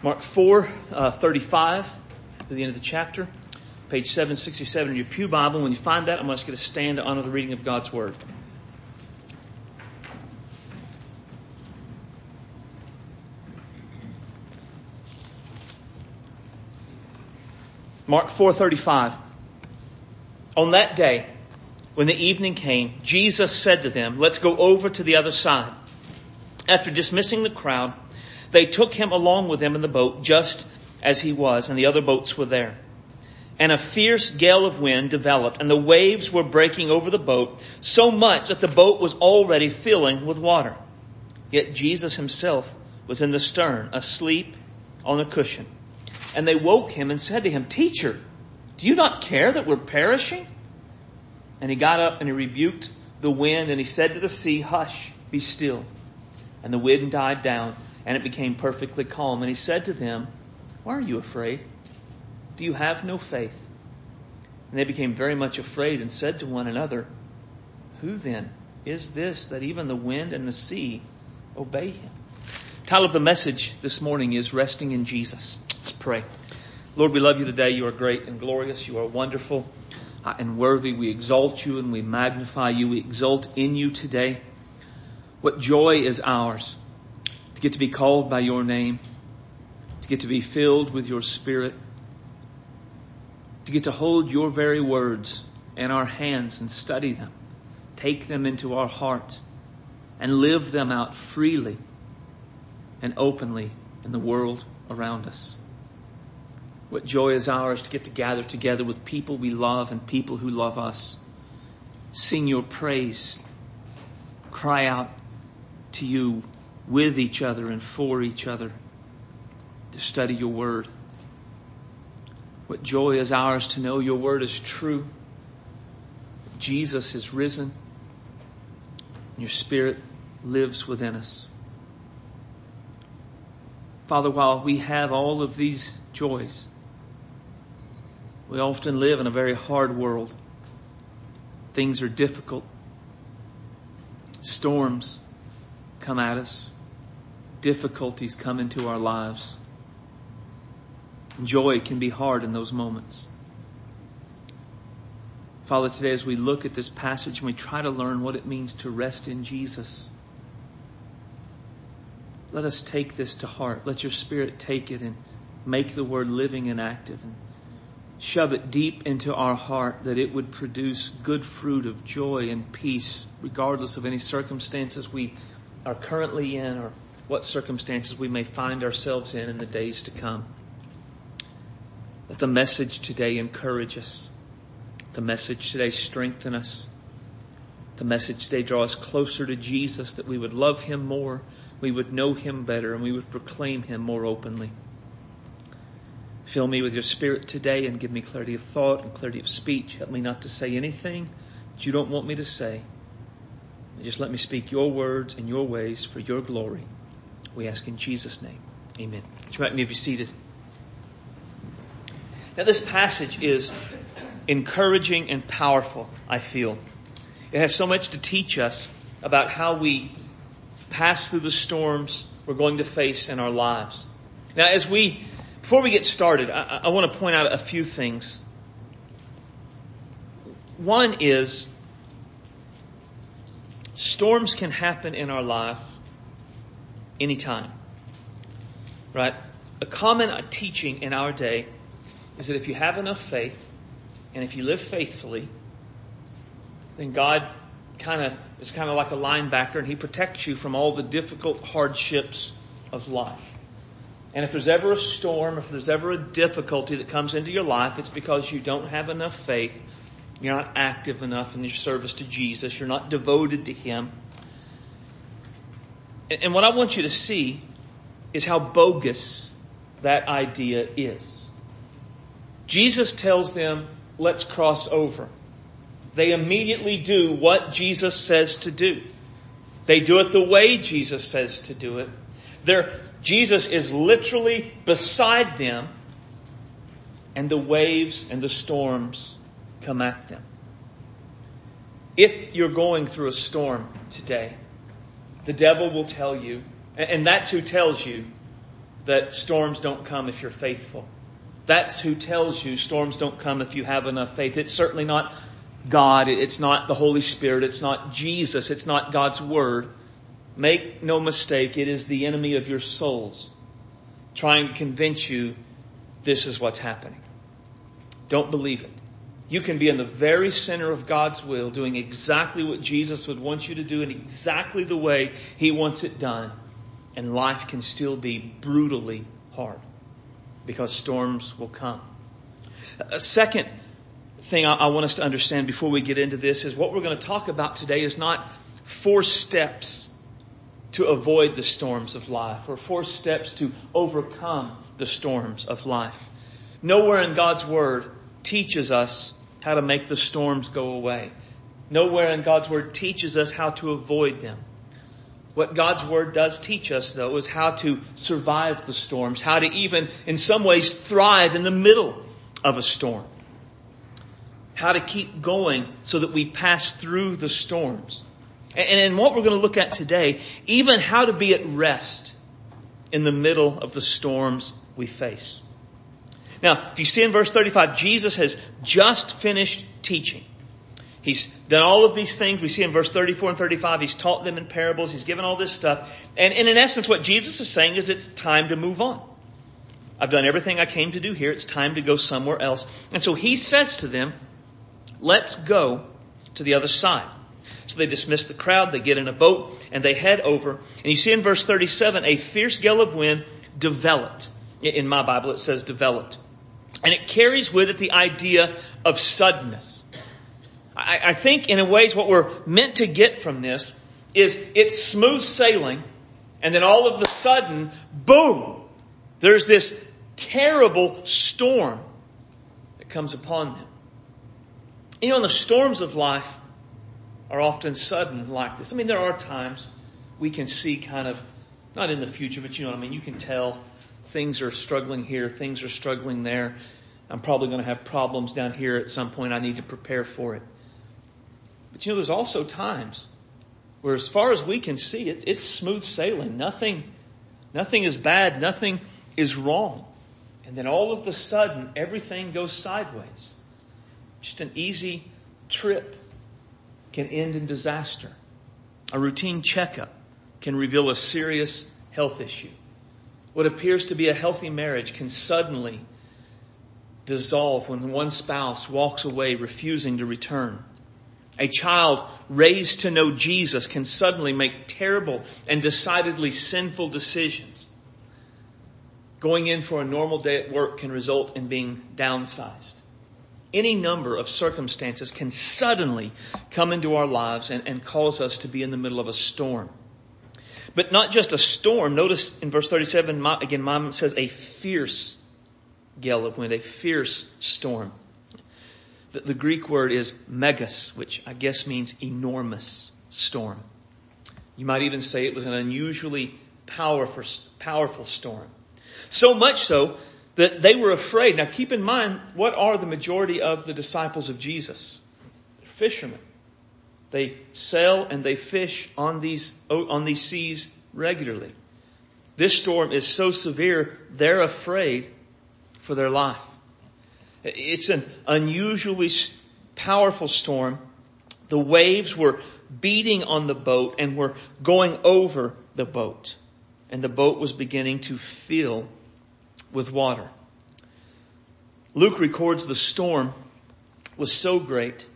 Mark 4, uh, 35, to the end of the chapter, page 767 in your Pew Bible. When you find that, I'm going to get a stand to honor the reading of God's Word. Mark 4:35 On that day when the evening came Jesus said to them let's go over to the other side after dismissing the crowd they took him along with them in the boat just as he was, and the other boats were there. And a fierce gale of wind developed, and the waves were breaking over the boat so much that the boat was already filling with water. Yet Jesus himself was in the stern, asleep on a cushion. And they woke him and said to him, Teacher, do you not care that we're perishing? And he got up and he rebuked the wind and he said to the sea, Hush, be still. And the wind died down and it became perfectly calm. And he said to them, Why are you afraid? Do you have no faith? And they became very much afraid and said to one another, Who then is this that even the wind and the sea obey him? Title of the message this morning is Resting in Jesus. Let's pray. Lord, we love you today. You are great and glorious. You are wonderful uh, and worthy. We exalt you and we magnify you. We exult in you today. What joy is ours to get to be called by your name, to get to be filled with your spirit, to get to hold your very words in our hands and study them, take them into our heart, and live them out freely and openly in the world around us. What joy is ours to get to gather together with people we love and people who love us. Sing your praise. Cry out to you with each other and for each other to study your word. What joy is ours to know your word is true. Jesus is risen. Your spirit lives within us. Father, while we have all of these joys, we often live in a very hard world. Things are difficult. Storms come at us difficulties come into our lives. Joy can be hard in those moments. Father, today as we look at this passage and we try to learn what it means to rest in Jesus, let us take this to heart. Let your Spirit take it and make the word living and active and shove it deep into our heart that it would produce good fruit of joy and peace, regardless of any circumstances we are currently in or what circumstances we may find ourselves in in the days to come. Let the message today encourage us. The message today strengthen us. The message today draw us closer to Jesus that we would love Him more, we would know Him better, and we would proclaim Him more openly. Fill me with your Spirit today and give me clarity of thought and clarity of speech. Help me not to say anything that you don't want me to say. Just let me speak your words and your ways for your glory. We ask in Jesus' name. Amen. You me be seated? Now, this passage is encouraging and powerful, I feel. It has so much to teach us about how we pass through the storms we're going to face in our lives. Now, as we, before we get started, I, I want to point out a few things. One is storms can happen in our life anytime. Right? A common teaching in our day is that if you have enough faith and if you live faithfully, then God kind of is kind of like a linebacker and he protects you from all the difficult hardships of life. And if there's ever a storm, if there's ever a difficulty that comes into your life, it's because you don't have enough faith. You're not active enough in your service to Jesus. You're not devoted to Him. And what I want you to see is how bogus that idea is. Jesus tells them, let's cross over. They immediately do what Jesus says to do. They do it the way Jesus says to do it. They're, Jesus is literally beside them, and the waves and the storms come at them. If you're going through a storm today, the devil will tell you, and that's who tells you, that storms don't come if you're faithful. That's who tells you storms don't come if you have enough faith. It's certainly not God. It's not the Holy Spirit. It's not Jesus. It's not God's Word. Make no mistake, it is the enemy of your souls trying to convince you this is what's happening. Don't believe it. You can be in the very center of God's will, doing exactly what Jesus would want you to do in exactly the way He wants it done, and life can still be brutally hard because storms will come. A second thing I want us to understand before we get into this is what we're going to talk about today is not four steps to avoid the storms of life or four steps to overcome the storms of life. Nowhere in God's Word teaches us how to make the storms go away. Nowhere in God's Word teaches us how to avoid them. What God's Word does teach us, though, is how to survive the storms, how to even, in some ways, thrive in the middle of a storm. How to keep going so that we pass through the storms. And in what we're going to look at today, even how to be at rest in the middle of the storms we face. Now, if you see in verse 35, Jesus has just finished teaching. He's done all of these things. We see in verse 34 and 35, he's taught them in parables. He's given all this stuff. And, and in essence, what Jesus is saying is it's time to move on. I've done everything I came to do here. It's time to go somewhere else. And so he says to them, let's go to the other side. So they dismiss the crowd, they get in a boat, and they head over. And you see in verse 37, a fierce gale of wind developed. In my Bible, it says developed. And it carries with it the idea of suddenness. I, I think in a ways what we're meant to get from this is it's smooth sailing and then all of a sudden, boom, there's this terrible storm that comes upon them. You know, the storms of life are often sudden like this. I mean, there are times we can see kind of, not in the future, but you know what I mean, you can tell things are struggling here, things are struggling there. I'm probably going to have problems down here at some point. I need to prepare for it. But you know, there's also times where as far as we can see, it, it's smooth sailing. Nothing, nothing is bad. Nothing is wrong. And then all of a sudden, everything goes sideways. Just an easy trip can end in disaster. A routine checkup can reveal a serious health issue. What appears to be a healthy marriage can suddenly dissolve when one spouse walks away refusing to return. A child raised to know Jesus can suddenly make terrible and decidedly sinful decisions. Going in for a normal day at work can result in being downsized. Any number of circumstances can suddenly come into our lives and, and cause us to be in the middle of a storm. But not just a storm. Notice in verse 37, again, mom says a fierce gale of wind, a fierce storm. The, the Greek word is megas, which I guess means enormous storm. You might even say it was an unusually powerful, powerful storm. So much so that they were afraid. Now keep in mind, what are the majority of the disciples of Jesus? They're fishermen. They sail and they fish on these, on these seas regularly. This storm is so severe, they're afraid for their life. It's an unusually powerful storm. The waves were beating on the boat and were going over the boat. And the boat was beginning to fill with water. Luke records the storm was so great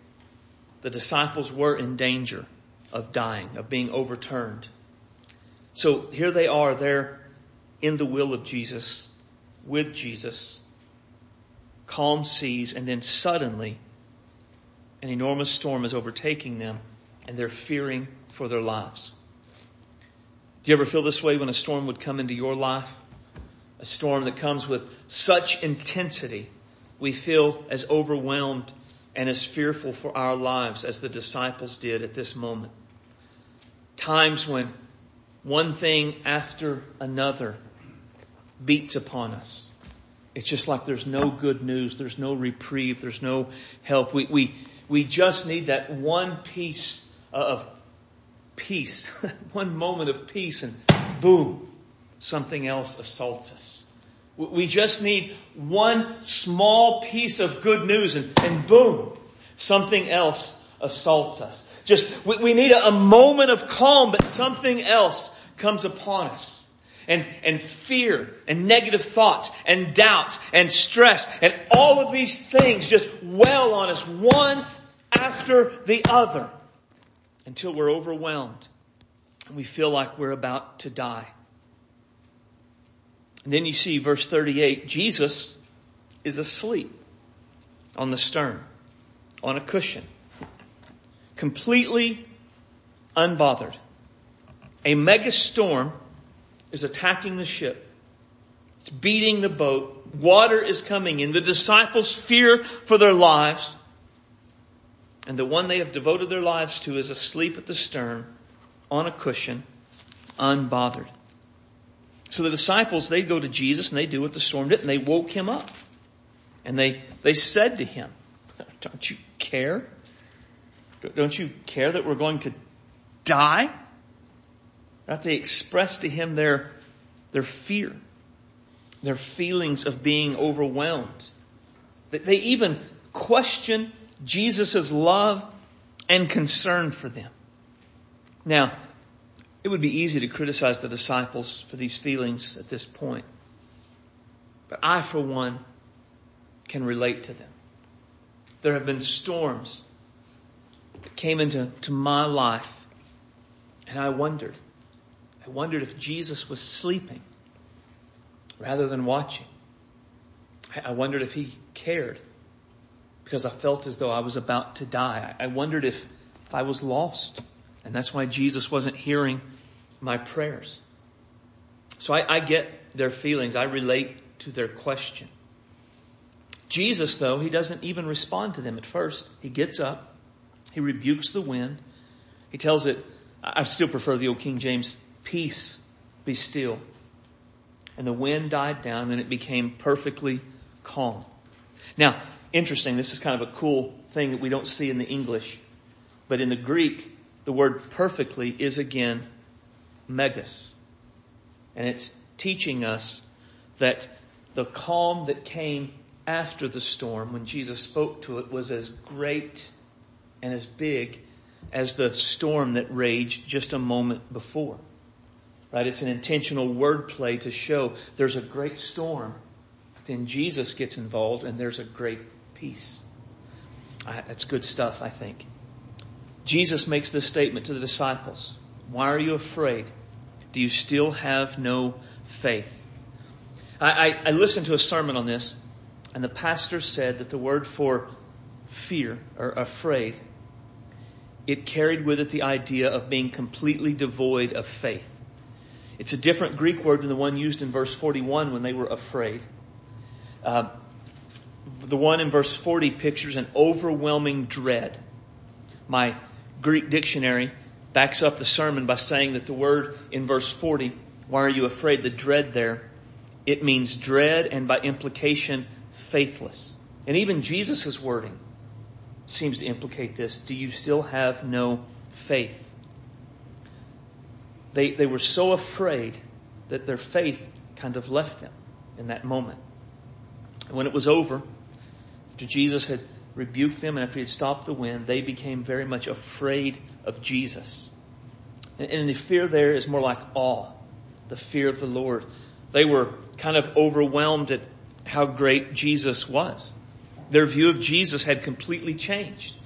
the disciples were in danger of dying, of being overturned. So here they are, they're in the will of Jesus, with Jesus, calm seas, and then suddenly an enormous storm is overtaking them and they're fearing for their lives. Do you ever feel this way when a storm would come into your life? A storm that comes with such intensity, we feel as overwhelmed and as fearful for our lives as the disciples did at this moment. Times when one thing after another beats upon us. It's just like there's no good news, there's no reprieve, there's no help. We, we, we just need that one piece of peace, one moment of peace, and boom, something else assaults us. We just need one small piece of good news and, and boom, something else assaults us. Just, we, we need a, a moment of calm, but something else comes upon us. And, and fear and negative thoughts and doubts and stress and all of these things just well on us one after the other until we're overwhelmed and we feel like we're about to die. And then you see verse 38, Jesus is asleep on the stern, on a cushion, completely unbothered. A mega storm is attacking the ship. It's beating the boat. Water is coming in. The disciples fear for their lives. And the one they have devoted their lives to is asleep at the stern on a cushion, unbothered. So the disciples, they go to Jesus and they do what the storm did and they woke him up. And they, they said to him, don't you care? Don't you care that we're going to die? Right? They expressed to him their, their fear, their feelings of being overwhelmed. They even question Jesus' love and concern for them. Now, it would be easy to criticize the disciples for these feelings at this point. But I, for one, can relate to them. There have been storms that came into to my life, and I wondered. I wondered if Jesus was sleeping rather than watching. I wondered if he cared because I felt as though I was about to die. I wondered if, if I was lost. And that's why Jesus wasn't hearing my prayers. So I, I get their feelings. I relate to their question. Jesus, though, he doesn't even respond to them at first. He gets up. He rebukes the wind. He tells it, I still prefer the old King James, peace, be still. And the wind died down and it became perfectly calm. Now, interesting, this is kind of a cool thing that we don't see in the English. But in the Greek, the word perfectly is again megas. And it's teaching us that the calm that came after the storm when Jesus spoke to it was as great and as big as the storm that raged just a moment before. Right? It's an intentional wordplay to show there's a great storm. Then Jesus gets involved and there's a great peace. That's good stuff, I think. Jesus makes this statement to the disciples. Why are you afraid? Do you still have no faith? I, I, I listened to a sermon on this, and the pastor said that the word for fear or afraid, it carried with it the idea of being completely devoid of faith. It's a different Greek word than the one used in verse 41 when they were afraid. Uh, the one in verse 40 pictures an overwhelming dread. My Greek dictionary backs up the sermon by saying that the word in verse 40, why are you afraid? The dread there, it means dread and by implication, faithless. And even Jesus' wording seems to implicate this. Do you still have no faith? They, they were so afraid that their faith kind of left them in that moment. When it was over, after Jesus had rebuked them and after he had stopped the wind, they became very much afraid of Jesus. And, and the fear there is more like awe, the fear of the Lord. They were kind of overwhelmed at how great Jesus was. Their view of Jesus had completely changed.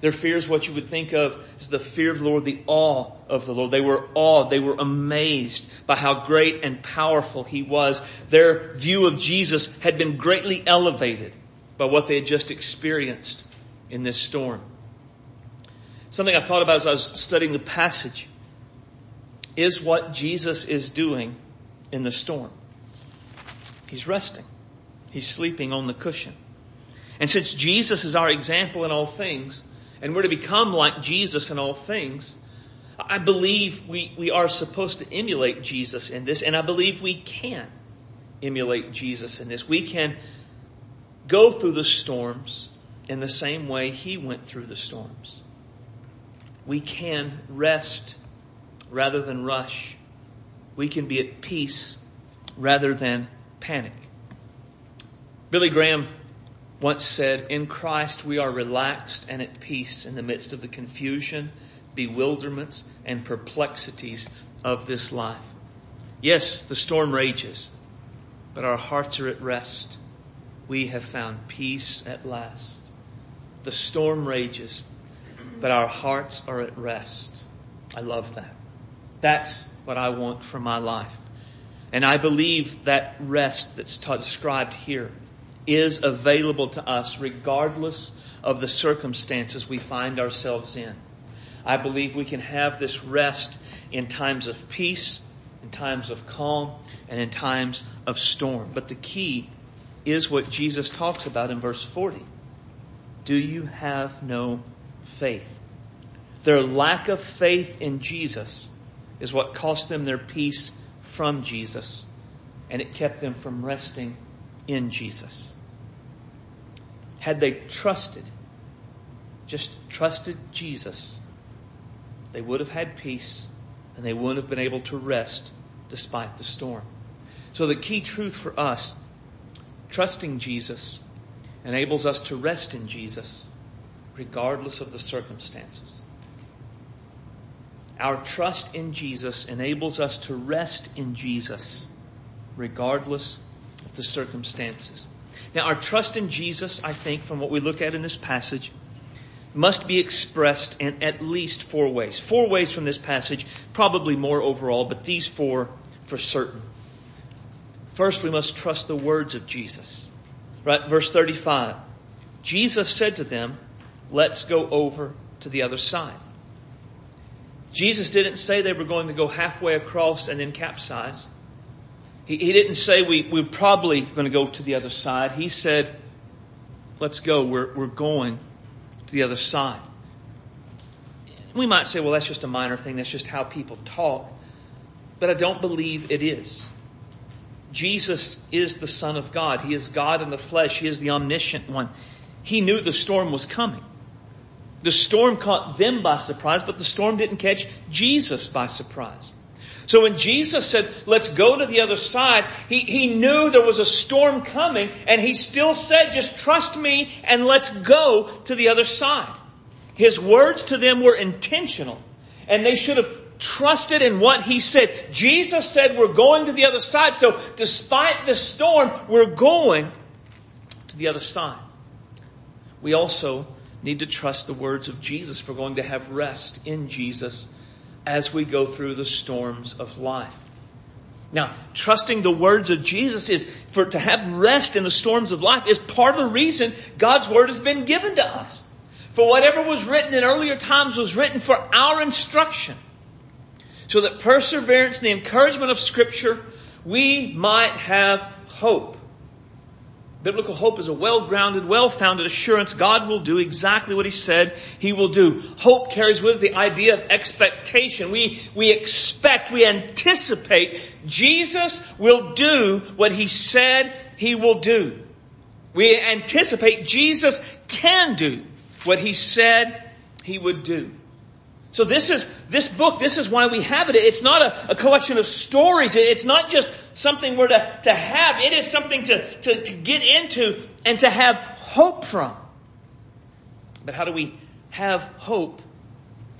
Their fear is what you would think of as the fear of the Lord, the awe of the Lord. They were awed. They were amazed by how great and powerful He was. Their view of Jesus had been greatly elevated by what they had just experienced in this storm. Something I thought about as I was studying the passage is what Jesus is doing in the storm. He's resting. He's sleeping on the cushion. And since Jesus is our example in all things, and we're to become like Jesus in all things, I believe we, we are supposed to emulate Jesus in this, and I believe we can emulate Jesus in this. We can go through the storms in the same way he went through the storms. We can rest rather than rush. We can be at peace rather than panic. Billy Graham once said, In Christ we are relaxed and at peace in the midst of the confusion, bewilderments, and perplexities of this life. Yes, the storm rages, but our hearts are at rest. We have found peace at last. The storm rages, but our hearts are at rest. I love that. That's what I want for my life. And I believe that rest that's described here is available to us regardless of the circumstances we find ourselves in. I believe we can have this rest in times of peace, in times of calm, and in times of storm. But the key is what Jesus talks about in verse 40. Do you have no faith? Their lack of faith in Jesus is what cost them their peace from Jesus, and it kept them from resting in Jesus. Had they trusted, just trusted Jesus, they would have had peace and they wouldn't have been able to rest despite the storm. So the key truth for us, trusting Jesus enables us to rest in Jesus regardless of the circumstances. Our trust in Jesus enables us to rest in Jesus regardless of the circumstances. Now, our trust in Jesus, I think, from what we look at in this passage, must be expressed in at least four ways. Four ways from this passage, probably more overall, but these four for certain. First, we must trust the words of Jesus. Right? Verse 35. Jesus said to them, let's go over to the other side. Jesus didn't say they were going to go halfway across and then capsize. He, he didn't say we, we're probably going to go to the other side. He said, let's go. We're, we're going to the other side. We might say, well, that's just a minor thing. That's just how people talk. But I don't believe it is. Jesus is the Son of God. He is God in the flesh. He is the omniscient one. He knew the storm was coming. The storm caught them by surprise, but the storm didn't catch Jesus by surprise. So when Jesus said, let's go to the other side, he, he knew there was a storm coming and he still said, just trust me and let's go to the other side. His words to them were intentional and they should have trusted in what he said. Jesus said, we're going to the other side. So despite the storm, we're going to the other side. We also need to trust the words of Jesus we're going to have rest in Jesus as we go through the storms of life. Now, trusting the words of Jesus is for to have rest in the storms of life is part of the reason God's word has been given to us. For whatever was written in earlier times was written for our instruction. So that perseverance and the encouragement of scripture, we might have hope. Biblical hope is a well-grounded, well-founded assurance God will do exactly what He said He will do. Hope carries with it the idea of expectation. We, we expect, we anticipate Jesus will do what He said He will do. We anticipate Jesus can do what He said He would do. So this is, this book, this is why we have it. It's not a, a collection of stories. It's not just something we're to, to have. It is something to, to, to get into and to have hope from. But how do we have hope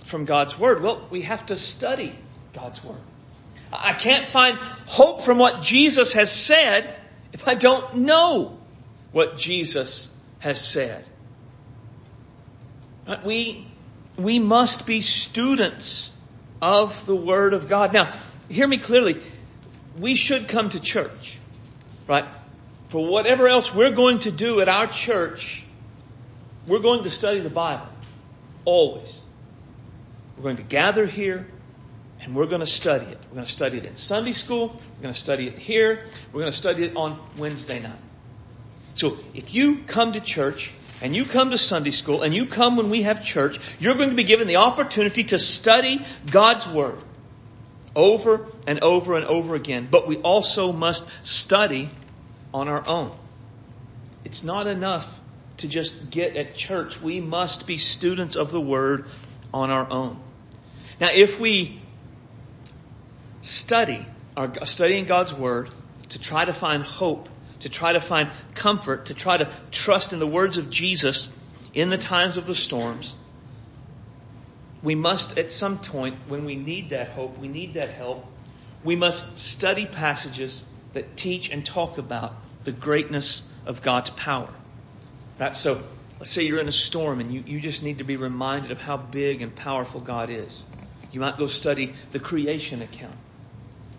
from God's Word? Well, we have to study God's Word. I can't find hope from what Jesus has said if I don't know what Jesus has said. But We we must be students of the Word of God. Now, hear me clearly. We should come to church, right? For whatever else we're going to do at our church, we're going to study the Bible. Always. We're going to gather here and we're going to study it. We're going to study it in Sunday school. We're going to study it here. We're going to study it on Wednesday night. So if you come to church and you come to Sunday school and you come when we have church, you're going to be given the opportunity to study God's Word over and over and over again. But we also must study on our own. It's not enough to just get at church. We must be students of the Word on our own. Now, if we study, are studying God's Word, to try to find hope, to try to find comfort, to try to trust in the words of Jesus in the times of the storms, we must, at some point, when we need that hope, we need that help, we must study passages that teach and talk about the greatness of God's power. That's so, let's say you're in a storm and you, you just need to be reminded of how big and powerful God is. You might go study the creation account,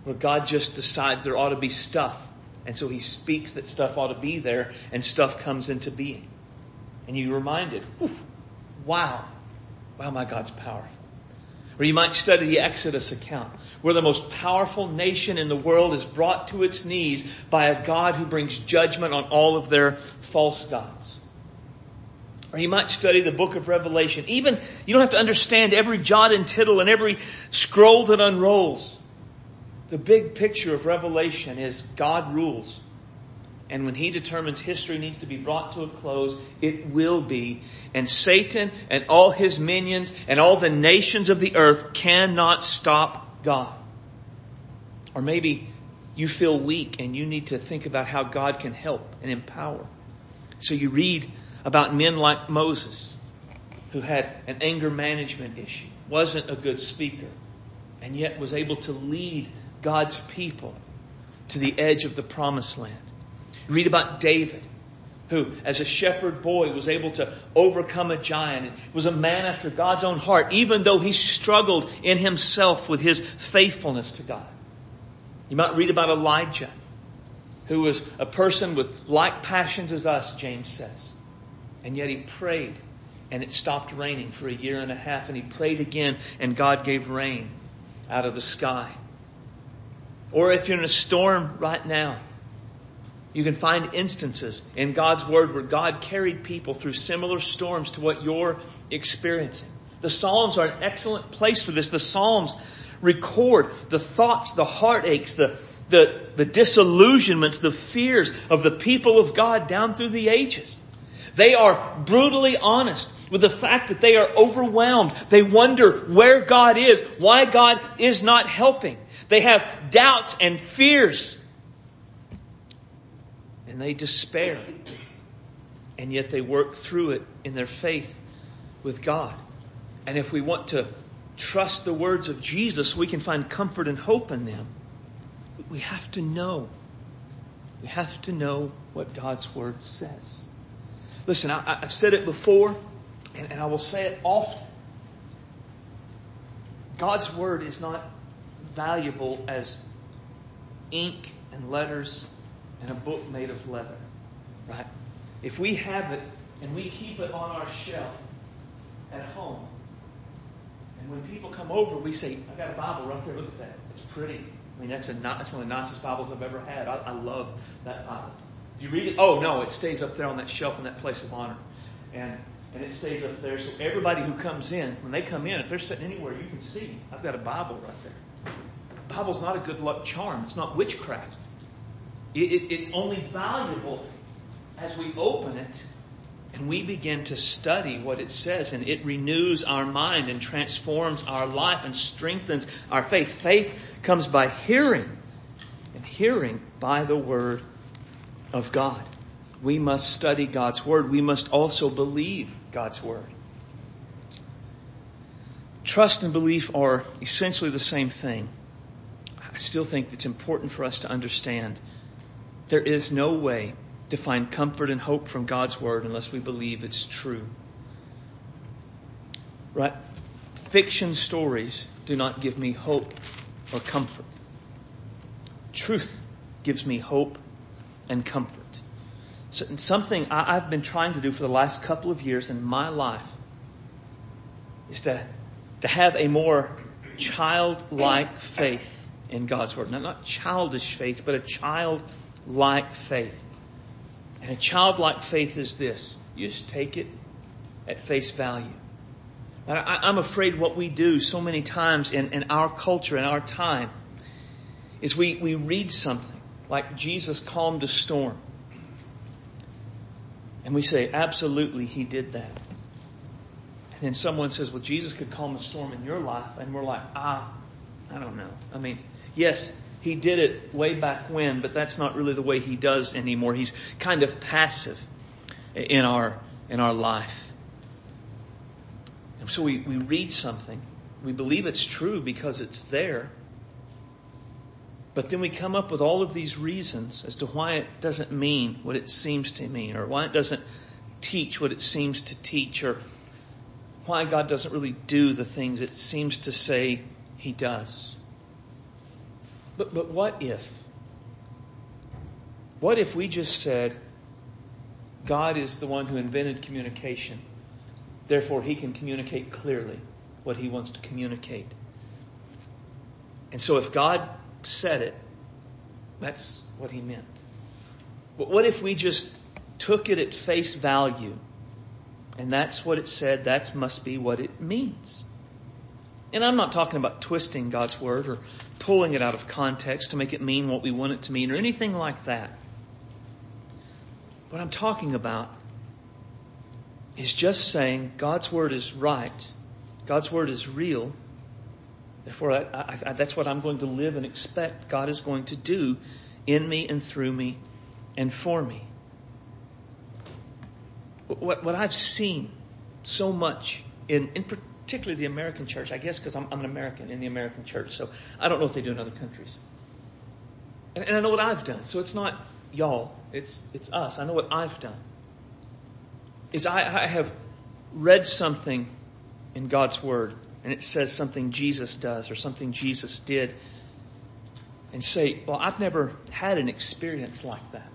where God just decides there ought to be stuff. And so he speaks that stuff ought to be there, and stuff comes into being. And you're reminded, wow, wow, my God's powerful. Or you might study the Exodus account, where the most powerful nation in the world is brought to its knees by a God who brings judgment on all of their false gods. Or you might study the book of Revelation. Even, you don't have to understand every jot and tittle and every scroll that unrolls. The big picture of Revelation is God rules. And when he determines history needs to be brought to a close, it will be. And Satan and all his minions and all the nations of the earth cannot stop God. Or maybe you feel weak and you need to think about how God can help and empower. So you read about men like Moses, who had an anger management issue, wasn't a good speaker, and yet was able to lead God's people to the edge of the promised land. Read about David, who, as a shepherd boy, was able to overcome a giant and was a man after God's own heart, even though he struggled in himself with his faithfulness to God. You might read about Elijah, who was a person with like passions as us, James says. And yet he prayed, and it stopped raining for a year and a half, and he prayed again, and God gave rain out of the sky. Or if you're in a storm right now, you can find instances in God's Word where God carried people through similar storms to what you're experiencing. The Psalms are an excellent place for this. The Psalms record the thoughts, the heartaches, the, the, the disillusionments, the fears of the people of God down through the ages. They are brutally honest with the fact that they are overwhelmed. They wonder where God is, why God is not helping. They have doubts and fears and they despair. And yet they work through it in their faith with God. And if we want to trust the words of Jesus, we can find comfort and hope in them. We have to know. We have to know what God's Word says. Listen, I, have said it before, and, and I will say it often. God's Word is not valuable as ink and letters and a book made of leather, right? If we have it and we keep it on our shelf at home, and when people come over, we say, "I've got a Bible right there. Look at that. It's pretty." I mean, that's a that's one of the nicest Bibles I've ever had. I, I love that Bible. Do you read it? Oh no, it stays up there on that shelf in that place of honor, and and it stays up there. So everybody who comes in, when they come in, if they're sitting anywhere, you can see I've got a Bible right there. Bible's not a good luck charm. It's not witchcraft. It, it, it's only valuable as we open it and we begin to study what it says, and it renews our mind and transforms our life and strengthens our faith. Faith comes by hearing, and hearing by the Word of God. We must study God's Word. We must also believe God's Word. Trust and belief are essentially the same thing. I still think it's important for us to understand there is no way to find comfort and hope from God's Word unless we believe it's true. Right? Fiction stories do not give me hope or comfort. Truth gives me hope and comfort. So, something I, I've been trying to do for the last couple of years in my life is to, to have a more childlike faith in God's Word. Now, not childish faith, but a childlike faith. And a childlike faith is this you just take it at face value. I, am afraid what we do so many times in, in our culture, in our time, is we, we read something like Jesus calmed a storm. And we say, absolutely, he did that. And then someone says, well, Jesus could calm a storm in your life. And we're like, ah, I don't know. I mean, yes, he did it way back when, but that's not really the way he does anymore. He's kind of passive in our, in our life. And so we, we read something. We believe it's true because it's there. But then we come up with all of these reasons as to why it doesn't mean what it seems to mean, or why it doesn't teach what it seems to teach, or why God doesn't really do the things it seems to say He does. But, but what if? What if we just said, God is the one who invented communication. Therefore, he can communicate clearly what he wants to communicate. And so if God said it, that's what he meant. But what if we just took it at face value and that's what it said, that must be what it means? And I'm not talking about twisting God's word or pulling it out of context to make it mean what we want it to mean or anything like that. What I'm talking about is just saying God's word is right, God's word is real. Therefore, I, I, I, that's what I'm going to live and expect God is going to do in me and through me and for me. What, what I've seen so much in, in particularly the American church, I guess because I'm, I'm, an American in the American church, so I don't know what they do in other countries. And, and I know what I've done, so it's not y'all, it's, it's us. I know what I've done. Is I, I have read something in God's Word, and it says something Jesus does or something Jesus did, and say, Well, I've never had an experience like that.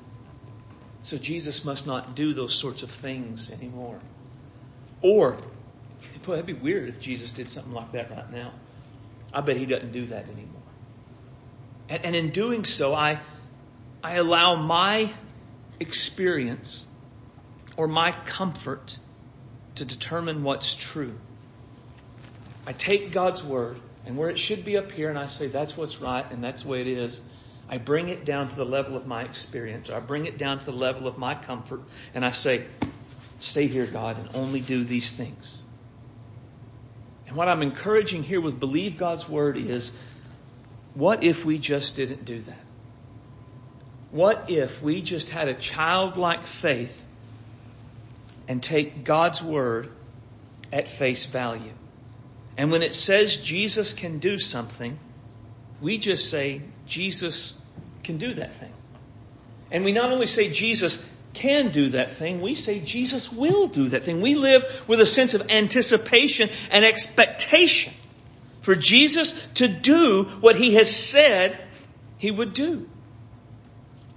So Jesus must not do those sorts of things anymore. Or Boy, that'd be weird if Jesus did something like that right now. I bet he doesn't do that anymore. And, and in doing so, I, I allow my experience or my comfort to determine what's true. I take God's word, and where it should be up here, and I say, that's what's right, and that's the way it is. I bring it down to the level of my experience, or I bring it down to the level of my comfort, and I say, stay here, God, and only do these things. And what I'm encouraging here with believe God's word is what if we just didn't do that? What if we just had a childlike faith and take God's word at face value? And when it says Jesus can do something, we just say Jesus can do that thing. And we not only say Jesus can do that thing. We say Jesus will do that thing. We live with a sense of anticipation and expectation for Jesus to do what he has said he would do.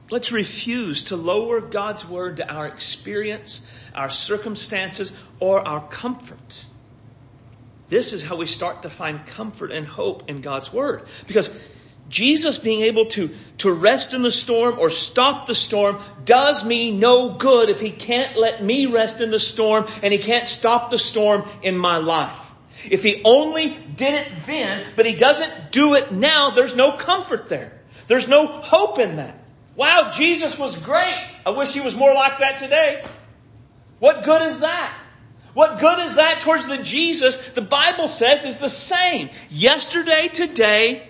Let's refuse to lower God's word to our experience, our circumstances, or our comfort. This is how we start to find comfort and hope in God's word. Because Jesus being able to, to rest in the storm or stop the storm does me no good if he can't let me rest in the storm and he can't stop the storm in my life. If he only did it then, but he doesn't do it now, there's no comfort there. There's no hope in that. Wow, Jesus was great. I wish he was more like that today. What good is that? What good is that towards the Jesus the Bible says is the same yesterday, today,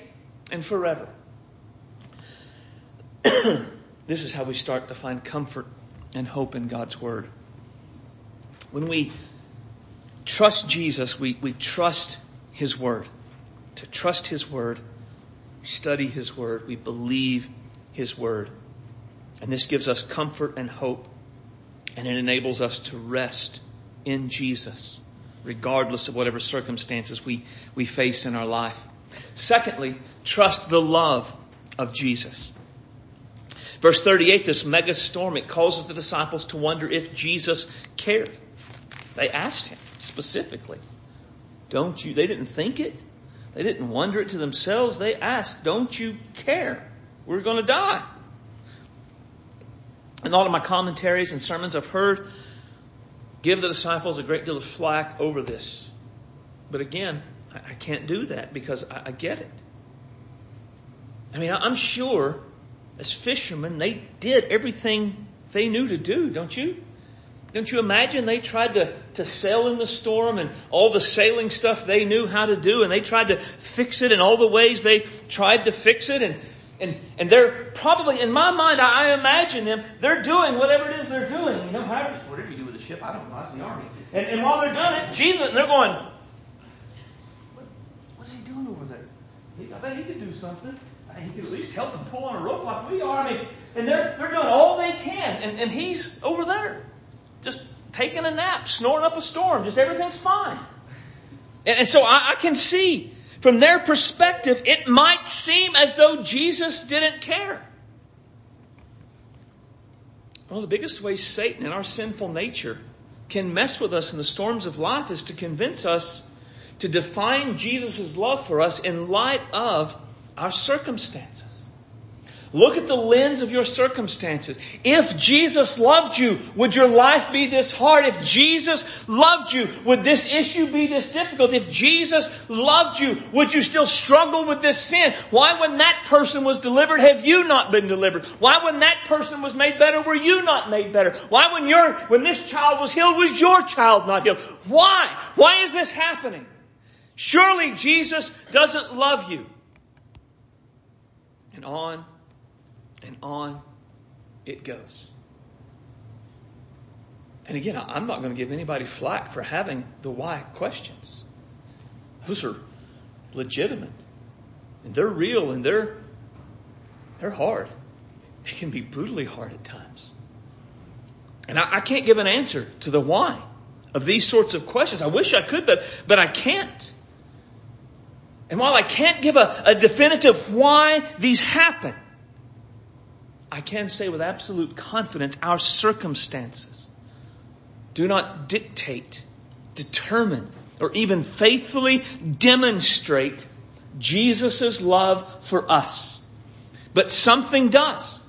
and forever. this is how we start to find comfort and hope in God's Word. When we trust Jesus, we, we trust His Word. To trust His Word, study His Word, we believe His Word. And this gives us comfort and hope, and it enables us to rest in Jesus, regardless of whatever circumstances we, we face in our life. Secondly, trust the love of Jesus. Verse 38, this mega storm, it causes the disciples to wonder if Jesus cared. They asked him specifically, don't you, they didn't think it. They didn't wonder it to themselves. They asked, don't you care? We're going to die. And all of my commentaries and sermons I've heard give the disciples a great deal of flack over this. But again, I, can't do that because I, I get it. I mean, I'm sure as fishermen, they did everything they knew to do, don't you? Don't you imagine they tried to, to sail in the storm and all the sailing stuff they knew how to do and they tried to fix it in all the ways they tried to fix it and, And, and they're probably, in my mind, I imagine them, they're doing whatever it is they're doing. You know, how, whatever you do with the ship, I don't know, that's the army. And, and while they're doing it, Jesus, and they're going, what, what's he doing over there? He, I bet he could do something. Uh, he could at least help them pull on a rope like we are. I mean, and they're, they're doing all they can. And, and he's over there, just taking a nap, snoring up a storm. Just everything's fine. And, and so I, I can see from their perspective, it might seem as though Jesus didn't care. Of the biggest ways Satan in our sinful nature can mess with us in the storms of life is to convince us to define Jesus' love for us in light of our circumstances. Look at the lens of your circumstances. If Jesus loved you, would your life be this hard? If Jesus loved you, would this issue be this difficult? If Jesus loved you, would you still struggle with this sin? Why when that person was delivered have you not been delivered? Why when that person was made better were you not made better? Why when your, when this child was healed was your child not healed? Why? Why is this happening? Surely Jesus doesn't love you. And on and on it goes. And again, I'm not going to give anybody flack for having the why questions. Those are legitimate. And they're real and they're they're hard. They can be brutally hard at times. And I, I can't give an answer to the why of these sorts of questions. I wish I could, but but I can't. And while I can't give a, a definitive why these happen, I can say with absolute confidence our circumstances do not dictate, determine, or even faithfully demonstrate Jesus' love for us. But something does.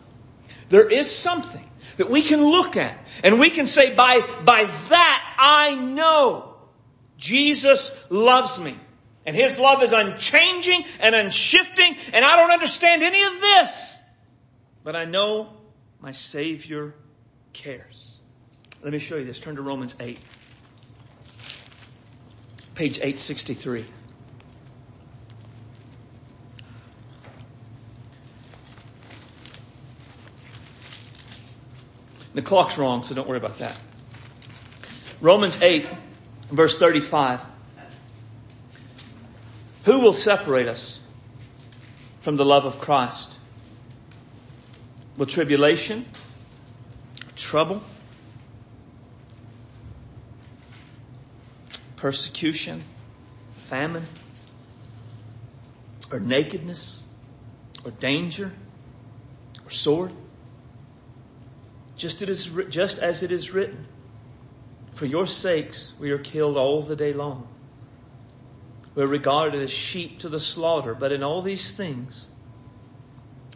There is something that we can look at and we can say, by, by that I know Jesus loves me. And His love is unchanging and unshifting and I don't understand any of this. But I know my Savior cares. Let me show you this. Turn to Romans 8, page 863. The clock's wrong, so don't worry about that. Romans 8, verse 35. Who will separate us from the love of Christ? Will tribulation, trouble, persecution, famine, or nakedness, or danger, or sword? Just, it is, just as it is written, For your sakes we are killed all the day long. We're regarded as sheep to the slaughter, but in all these things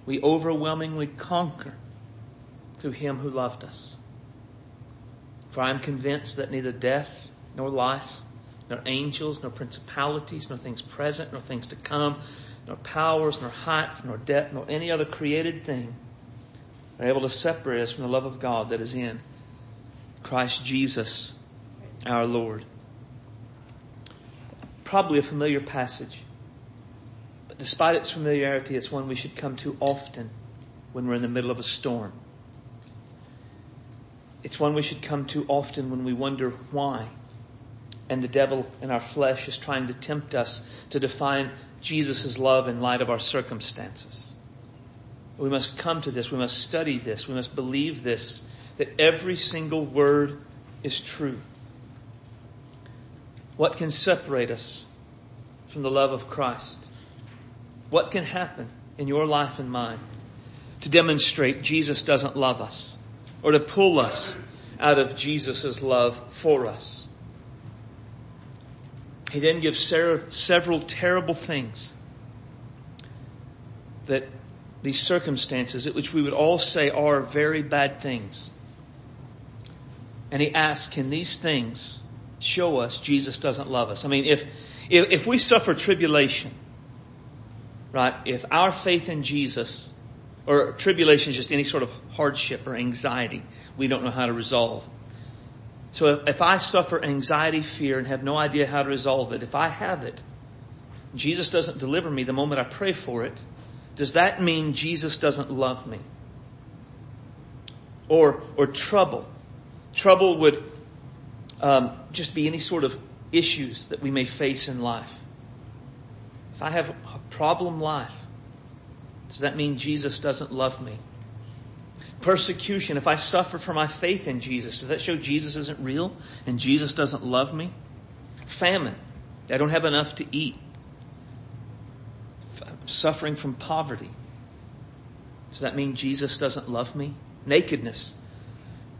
we overwhelmingly conquer through him who loved us. For I am convinced that neither death nor life, nor angels, nor principalities, nor things present, nor things to come, nor powers, nor height, nor depth, nor any other created thing are able to separate us from the love of God that is in Christ Jesus our Lord. Probably a familiar passage But despite its familiarity, it's one we should come to often when we're in the middle of a storm. It's one we should come to often when we wonder why. And the devil in our flesh is trying to tempt us to define Jesus' love in light of our circumstances. We must come to this. We must study this. We must believe this, that every single word is true. What can separate us from the love of Christ? What can happen in your life and mine to demonstrate Jesus doesn't love us or to pull us out of Jesus' love for us? He then gives several terrible things that these circumstances, which we would all say are very bad things. And he asks, can these things show us Jesus doesn't love us? I mean, if, if, if we suffer tribulation, right? If our faith in Jesus, or tribulation is just any sort of hardship or anxiety we don't know how to resolve. So if I suffer anxiety, fear, and have no idea how to resolve it, if I have it, Jesus doesn't deliver me the moment I pray for it, does that mean Jesus doesn't love me? Or, or trouble. Trouble would um, just be any sort of issues that we may face in life. If I have a problem life, does that mean Jesus doesn't love me? Persecution, if I suffer for my faith in Jesus, does that show Jesus isn't real and Jesus doesn't love me? Famine, I don't have enough to eat. Suffering from poverty, does that mean Jesus doesn't love me? Nakedness,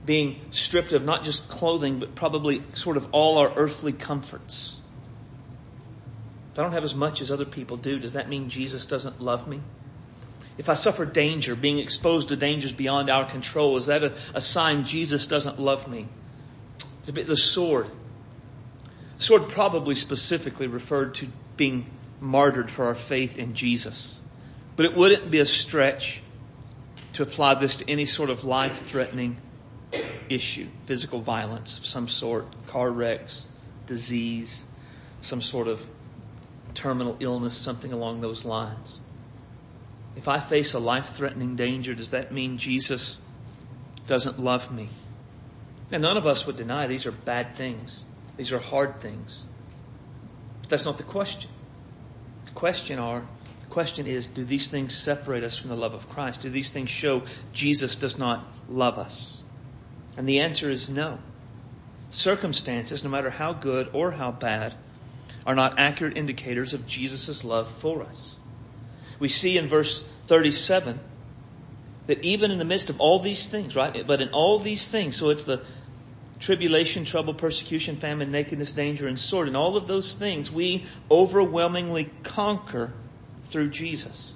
being stripped of not just clothing, but probably sort of all our earthly comforts. If I don't have as much as other people do, does that mean Jesus doesn't love me? If I suffer danger, being exposed to dangers beyond our control, is that a, a sign Jesus doesn't love me? The sword. The sword probably specifically referred to being martyred for our faith in Jesus. But it wouldn't be a stretch to apply this to any sort of life threatening issue, physical violence of some sort, car wrecks, disease, some sort of terminal illness, something along those lines. If I face a life threatening danger, does that mean Jesus doesn't love me? And none of us would deny these are bad things. These are hard things. But that's not the question. The question are the question is, do these things separate us from the love of Christ? Do these things show Jesus does not love us? And the answer is no. Circumstances, no matter how good or how bad, are not accurate indicators of Jesus' love for us. We see in verse 37 that even in the midst of all these things, right? But in all these things, so it's the tribulation, trouble, persecution, famine, nakedness, danger, and sword. In all of those things, we overwhelmingly conquer through Jesus.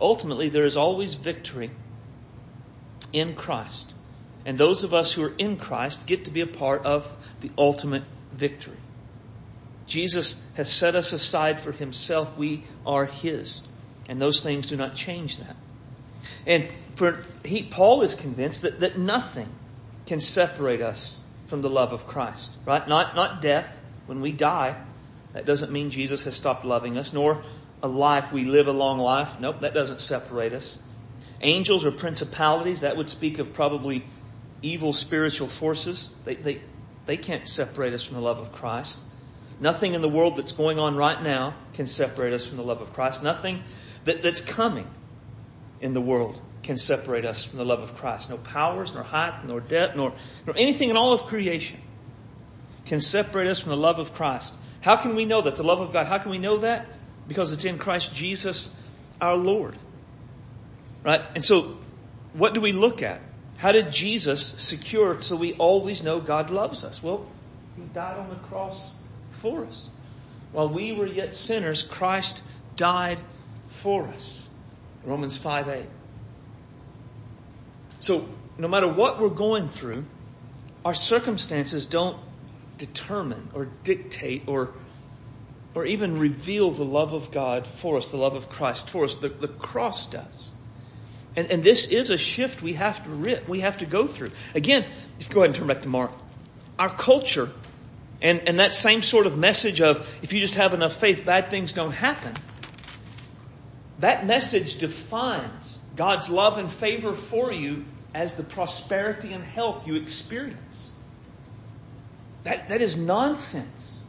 Ultimately, there is always victory in Christ. And those of us who are in Christ get to be a part of the ultimate victory. Jesus has set us aside for himself. We are his. And those things do not change that. And for he, Paul is convinced that, that nothing can separate us from the love of Christ. Right? Not, not death. When we die, that doesn't mean Jesus has stopped loving us, nor a life, we live a long life. Nope, that doesn't separate us. Angels or principalities, that would speak of probably evil spiritual forces. They, they, they can't separate us from the love of Christ. Nothing in the world that's going on right now can separate us from the love of Christ. Nothing that, that's coming in the world can separate us from the love of Christ. No powers, nor height, nor depth, nor, nor anything in all of creation can separate us from the love of Christ. How can we know that? The love of God. How can we know that? Because it's in Christ Jesus our Lord. Right? And so, what do we look at? How did Jesus secure so we always know God loves us? Well, He died on the cross for us. While we were yet sinners, Christ died for us. Romans 5 8. So, no matter what we're going through, our circumstances don't determine or dictate or or even reveal the love of God for us, the love of Christ for us. The, the cross does. And, and this is a shift we have to rip, we have to go through. Again, go ahead and turn back to Mark. Our culture and, and that same sort of message of if you just have enough faith, bad things don't happen. That message defines God's love and favor for you as the prosperity and health you experience. That, that is nonsense.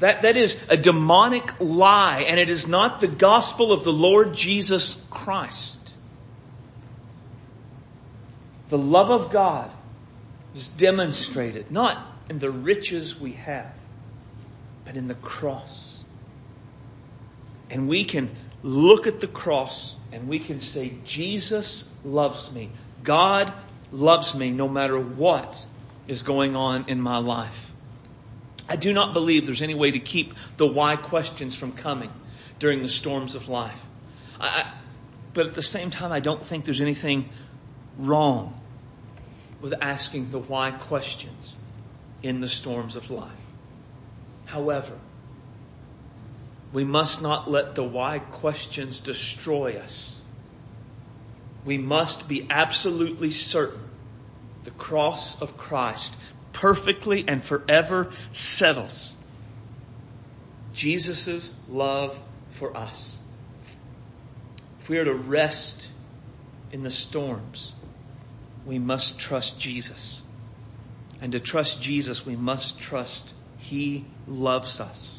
That, that is a demonic lie, and it is not the gospel of the Lord Jesus Christ. The love of God is demonstrated not in the riches we have, but in the cross. And we can look at the cross and we can say, Jesus loves me. God loves me no matter what is going on in my life. I do not believe there's any way to keep the why questions from coming during the storms of life. I, but at the same time, I don't think there's anything wrong with asking the why questions in the storms of life. However, we must not let the why questions destroy us. We must be absolutely certain the cross of Christ perfectly and forever settles Jesus' love for us. If we are to rest in the storms, we must trust Jesus. And to trust Jesus, we must trust He loves us,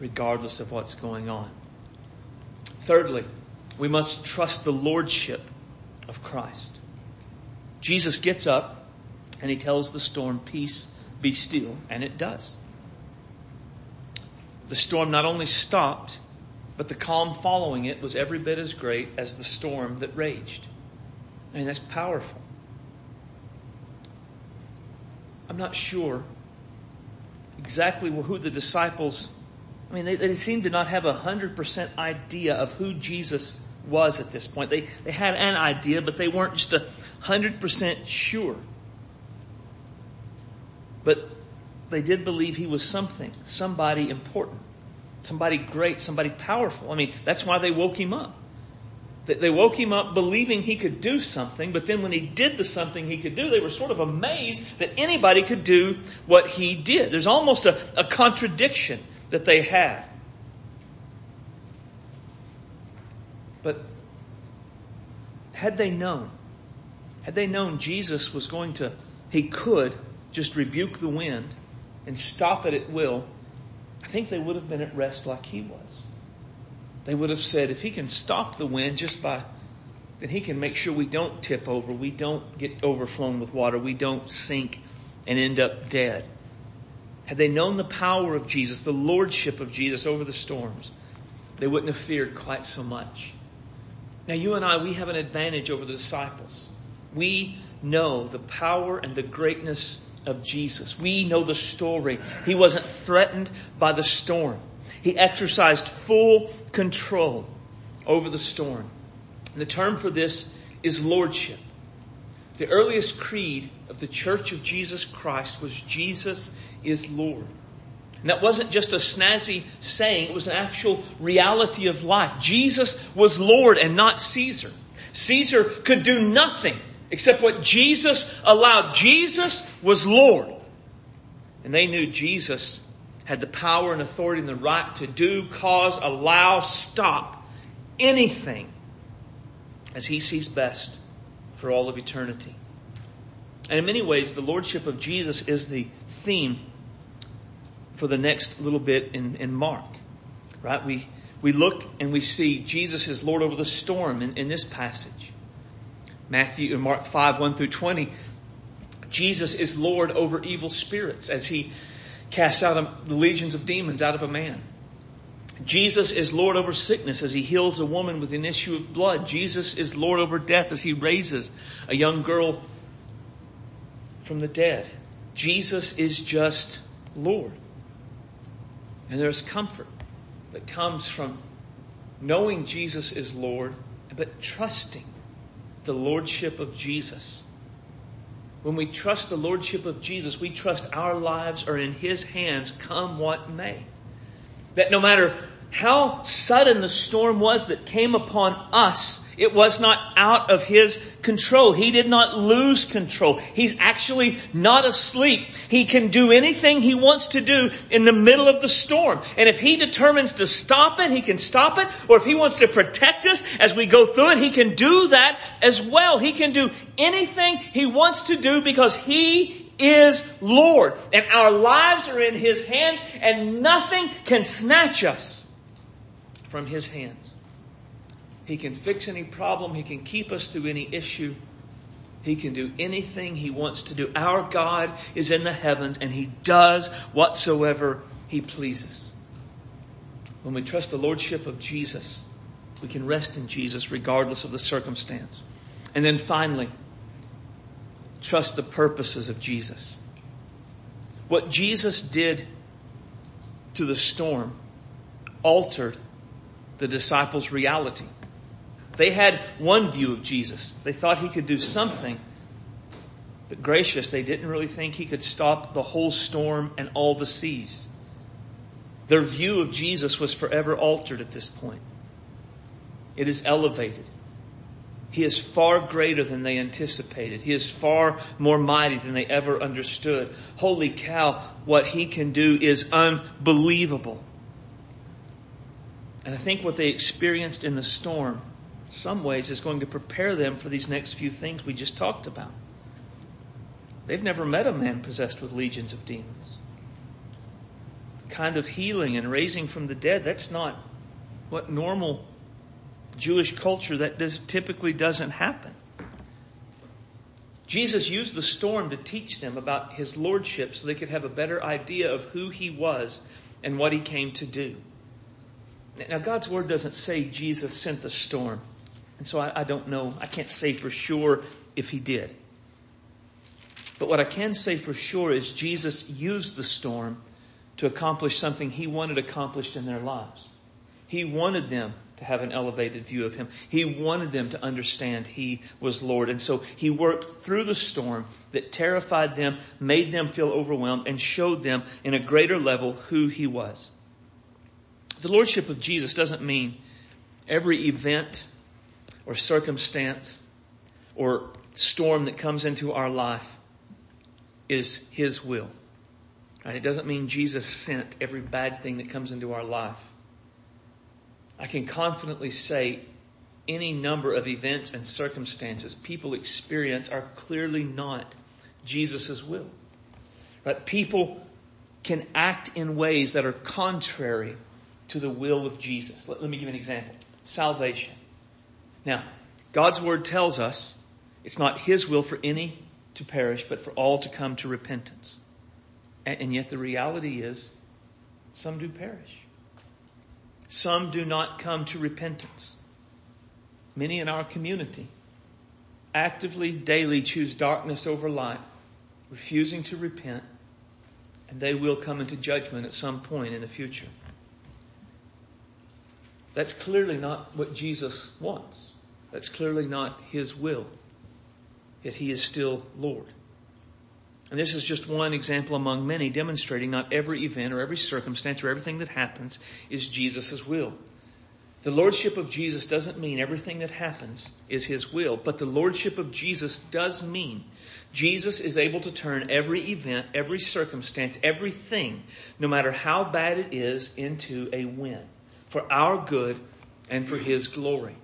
regardless of what's going on. Thirdly, we must trust the Lordship of Christ. Jesus gets up and He tells the storm, Peace, be still, and it does. The storm not only stopped, but the calm following it was every bit as great as the storm that raged. I mean, that's powerful. I'm not sure exactly who the disciples, I mean, they, they to not have a 100% idea of who Jesus was at this point. They, they had an idea, but they weren't just a 100% sure. But they did believe he was something, somebody important, somebody great, somebody powerful. I mean, that's why they woke him up. They woke him up believing he could do something, but then when he did the something he could do, they were sort of amazed that anybody could do what he did. There's almost a, a contradiction that they had. But had they known, had they known Jesus was going to, he could just rebuke the wind and stop it at will, I think they would have been at rest like he was. They would have said, if he can stop the wind just by, then he can make sure we don't tip over, we don't get overflown with water, we don't sink and end up dead. Had they known the power of Jesus, the lordship of Jesus over the storms, they wouldn't have feared quite so much. Now, you and I, we have an advantage over the disciples. We know the power and the greatness of Jesus. We know the story. He wasn't threatened by the storm. He exercised full control over the storm. And the term for this is lordship. The earliest creed of the Church of Jesus Christ was Jesus is Lord. And that wasn't just a snazzy saying, it was an actual reality of life. Jesus was Lord and not Caesar. Caesar could do nothing except what Jesus allowed. Jesus was Lord. And they knew Jesus had the power and authority and the right to do, cause, allow, stop anything as he sees best for all of eternity. And in many ways, the Lordship of Jesus is the theme for the next little bit in, in Mark. Right? We, we look and we see Jesus is Lord over the storm in, in this passage. Matthew and Mark 5, 1 through 20. Jesus is Lord over evil spirits as he casts out the legions of demons out of a man. Jesus is Lord over sickness as he heals a woman with an issue of blood. Jesus is Lord over death as he raises a young girl from the dead. Jesus is just Lord. And there's comfort that comes from knowing Jesus is Lord, but trusting the Lordship of Jesus when we trust the Lordship of Jesus, we trust our lives are in His hands, come what may. That no matter how sudden the storm was that came upon us, it was not out of his control. He did not lose control. He's actually not asleep. He can do anything he wants to do in the middle of the storm. And if he determines to stop it, he can stop it. Or if he wants to protect us as we go through it, he can do that as well. He can do anything he wants to do because he is Lord. And our lives are in his hands and nothing can snatch us from his hands. He can fix any problem. He can keep us through any issue. He can do anything He wants to do. Our God is in the heavens and He does whatsoever He pleases. When we trust the Lordship of Jesus, we can rest in Jesus regardless of the circumstance. And then finally, trust the purposes of Jesus. What Jesus did to the storm altered the disciples' reality. They had one view of Jesus. They thought he could do something. But gracious, they didn't really think he could stop the whole storm and all the seas. Their view of Jesus was forever altered at this point. It is elevated. He is far greater than they anticipated. He is far more mighty than they ever understood. Holy cow, what he can do is unbelievable. And I think what they experienced in the storm some ways, is going to prepare them for these next few things we just talked about. They've never met a man possessed with legions of demons. The kind of healing and raising from the dead, that's not what normal Jewish culture that does, typically doesn't happen. Jesus used the storm to teach them about his lordship so they could have a better idea of who he was and what he came to do. Now, God's word doesn't say Jesus sent the storm. And so I, I, don't know. I can't say for sure if he did. But what I can say for sure is Jesus used the storm to accomplish something he wanted accomplished in their lives. He wanted them to have an elevated view of him. He wanted them to understand he was Lord. And so he worked through the storm that terrified them, made them feel overwhelmed, and showed them in a greater level who he was. The Lordship of Jesus doesn't mean every event or circumstance or storm that comes into our life is his will. Right? It doesn't mean Jesus sent every bad thing that comes into our life. I can confidently say any number of events and circumstances people experience are clearly not Jesus' will. Right? People can act in ways that are contrary to the will of Jesus. Let, let me give an example. Salvation. Now, God's word tells us it's not His will for any to perish, but for all to come to repentance. And, and yet the reality is, some do perish. Some do not come to repentance. Many in our community actively, daily choose darkness over light, refusing to repent, and they will come into judgment at some point in the future. That's clearly not what Jesus wants. That's clearly not his will. Yet he is still Lord. And this is just one example among many demonstrating not every event or every circumstance or everything that happens is Jesus' will. The Lordship of Jesus doesn't mean everything that happens is His will, but the Lordship of Jesus does mean Jesus is able to turn every event, every circumstance, everything, no matter how bad it is, into a win for our good and for His glory.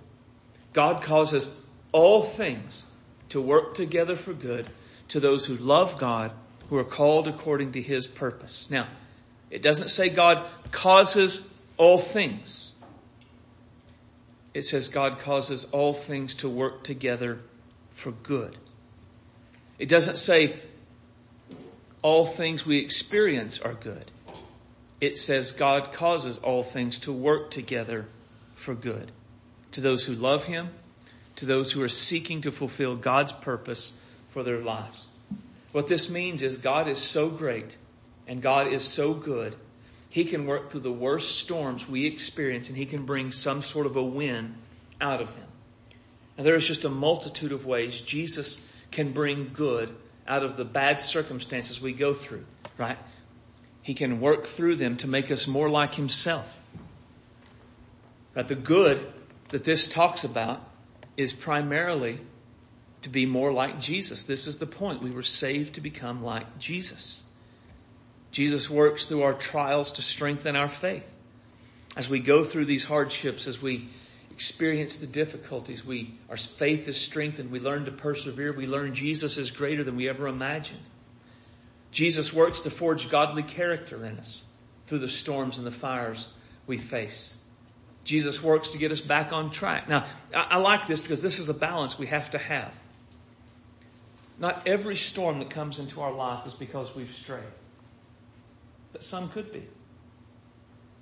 God causes all things to work together for good to those who love God, who are called according to his purpose. Now, it doesn't say God causes all things. It says God causes all things to work together for good. It doesn't say all things we experience are good. It says God causes all things to work together for good. To those who love Him, to those who are seeking to fulfill God's purpose for their lives. What this means is God is so great and God is so good. He can work through the worst storms we experience and He can bring some sort of a win out of them. And there is just a multitude of ways Jesus can bring good out of the bad circumstances we go through, right? He can work through them to make us more like Himself. But the good that this talks about is primarily to be more like Jesus. This is the point. We were saved to become like Jesus. Jesus works through our trials to strengthen our faith. As we go through these hardships, as we experience the difficulties, we, our faith is strengthened. We learn to persevere. We learn Jesus is greater than we ever imagined. Jesus works to forge godly character in us through the storms and the fires we face. Jesus works to get us back on track. Now, I, I like this because this is a balance we have to have. Not every storm that comes into our life is because we've strayed, but some could be.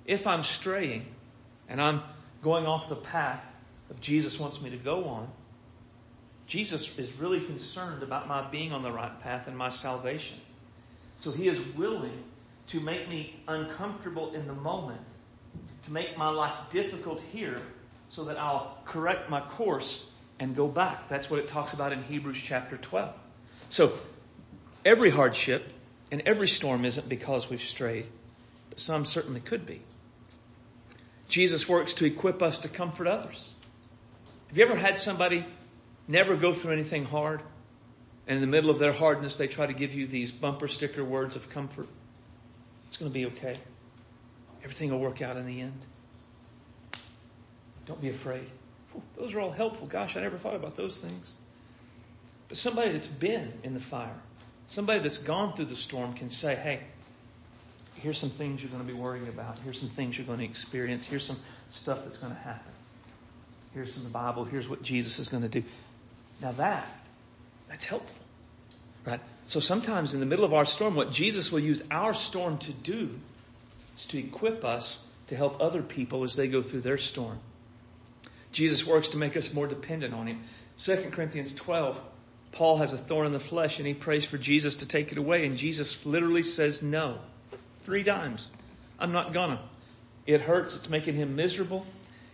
If I'm straying and I'm going off the path that Jesus wants me to go on, Jesus is really concerned about my being on the right path and my salvation. So he is willing to make me uncomfortable in the moment, to make my life difficult here, so that I'll correct my course and go back. That's what it talks about in Hebrews chapter 12. So, every hardship and every storm isn't because we've strayed, but some certainly could be. Jesus works to equip us to comfort others. Have you ever had somebody never go through anything hard, and in the middle of their hardness, they try to give you these bumper sticker words of comfort? It's going to be okay. Everything will work out in the end. Don't be afraid. those are all helpful. Gosh, I never thought about those things. But somebody that's been in the fire, somebody that's gone through the storm can say, hey, here's some things you're going to be worrying about. Here's some things you're going to experience. Here's some stuff that's going to happen. Here's some the Bible. Here's what Jesus is going to do. Now that, that's helpful. Right? So sometimes in the middle of our storm, what Jesus will use our storm to do is to equip us to help other people as they go through their storm. Jesus works to make us more dependent on Him. 2 Corinthians 12, Paul has a thorn in the flesh and he prays for Jesus to take it away, and Jesus literally says no. Three times. I'm not gonna. It hurts. It's making him miserable.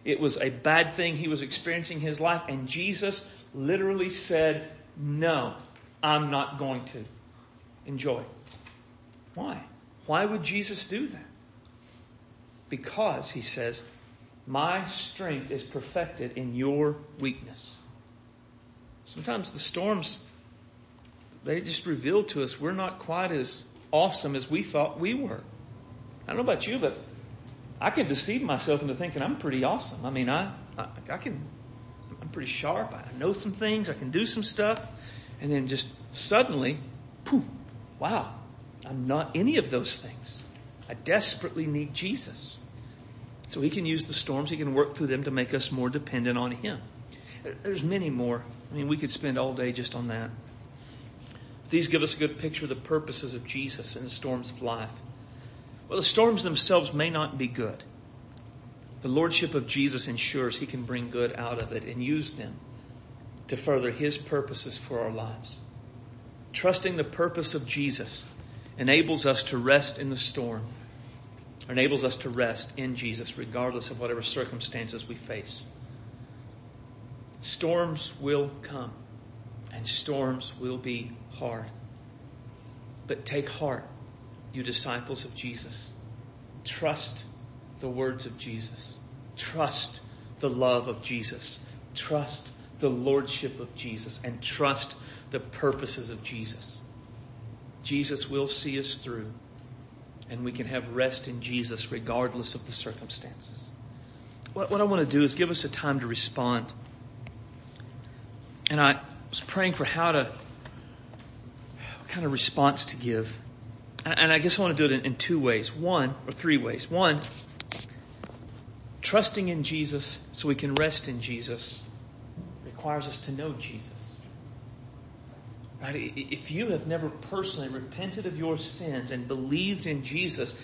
It was a bad thing he was experiencing in his life, and Jesus literally said, No, I'm not going to. Enjoy. Why? Why would Jesus do that? Because, he says, my strength is perfected in your weakness. Sometimes the storms, they just reveal to us we're not quite as awesome as we thought we were. I don't know about you, but I can deceive myself into thinking I'm pretty awesome. I mean, I, I, I can, I'm pretty sharp. I know some things. I can do some stuff. And then just suddenly, poof, wow, I'm not any of those things. I desperately need Jesus. So he can use the storms, he can work through them to make us more dependent on him. There's many more. I mean, we could spend all day just on that. These give us a good picture of the purposes of Jesus in the storms of life. Well, the storms themselves may not be good. The Lordship of Jesus ensures He can bring good out of it and use them to further His purposes for our lives. Trusting the purpose of Jesus enables us to rest in the storm, enables us to rest in Jesus regardless of whatever circumstances we face. Storms will come and storms will be hard. But take heart you disciples of Jesus. Trust the words of Jesus. Trust the love of Jesus. Trust the lordship of Jesus and trust the purposes of Jesus. Jesus will see us through and we can have rest in Jesus regardless of the circumstances. What, what I want to do is give us a time to respond. And I was praying for how to, what kind of response to give. And I guess I want to do it in, in two ways. One, or three ways. One, trusting in Jesus so we can rest in Jesus requires us to know Jesus. Right? If you have never personally repented of your sins and believed in Jesus,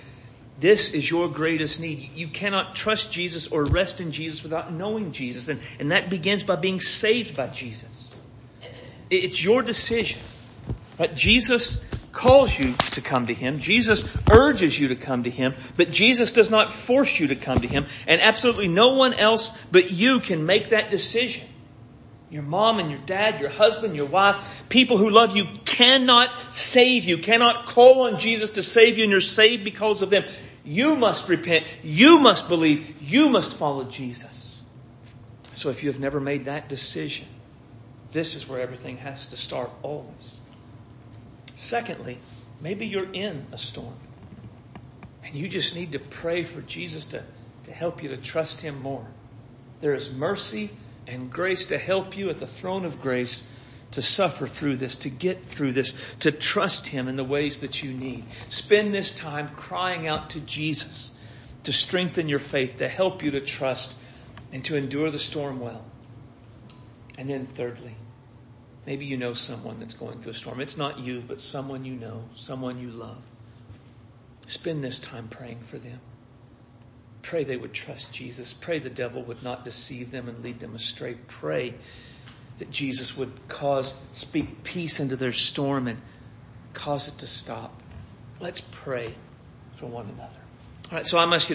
this is your greatest need. You cannot trust Jesus or rest in Jesus without knowing Jesus. And, and that begins by being saved by Jesus. It's your decision. Right? Jesus calls you to come to Him. Jesus urges you to come to Him, but Jesus does not force you to come to Him, and absolutely no one else but you can make that decision. Your mom and your dad, your husband, your wife, people who love you cannot save you, cannot call on Jesus to save you, and you're saved because of them. You must repent. You must believe. You must follow Jesus. So if you have never made that decision, this is where everything has to start always. Secondly, maybe you're in a storm and you just need to pray for Jesus to, to help you to trust Him more. There is mercy and grace to help you at the throne of grace to suffer through this, to get through this, to trust Him in the ways that you need. Spend this time crying out to Jesus to strengthen your faith, to help you to trust, and to endure the storm well. And then, thirdly, Maybe you know someone that's going through a storm. It's not you, but someone you know, someone you love. Spend this time praying for them. Pray they would trust Jesus. Pray the devil would not deceive them and lead them astray. Pray that Jesus would cause, speak peace into their storm and cause it to stop. Let's pray for one another. All right, so I'm asking you to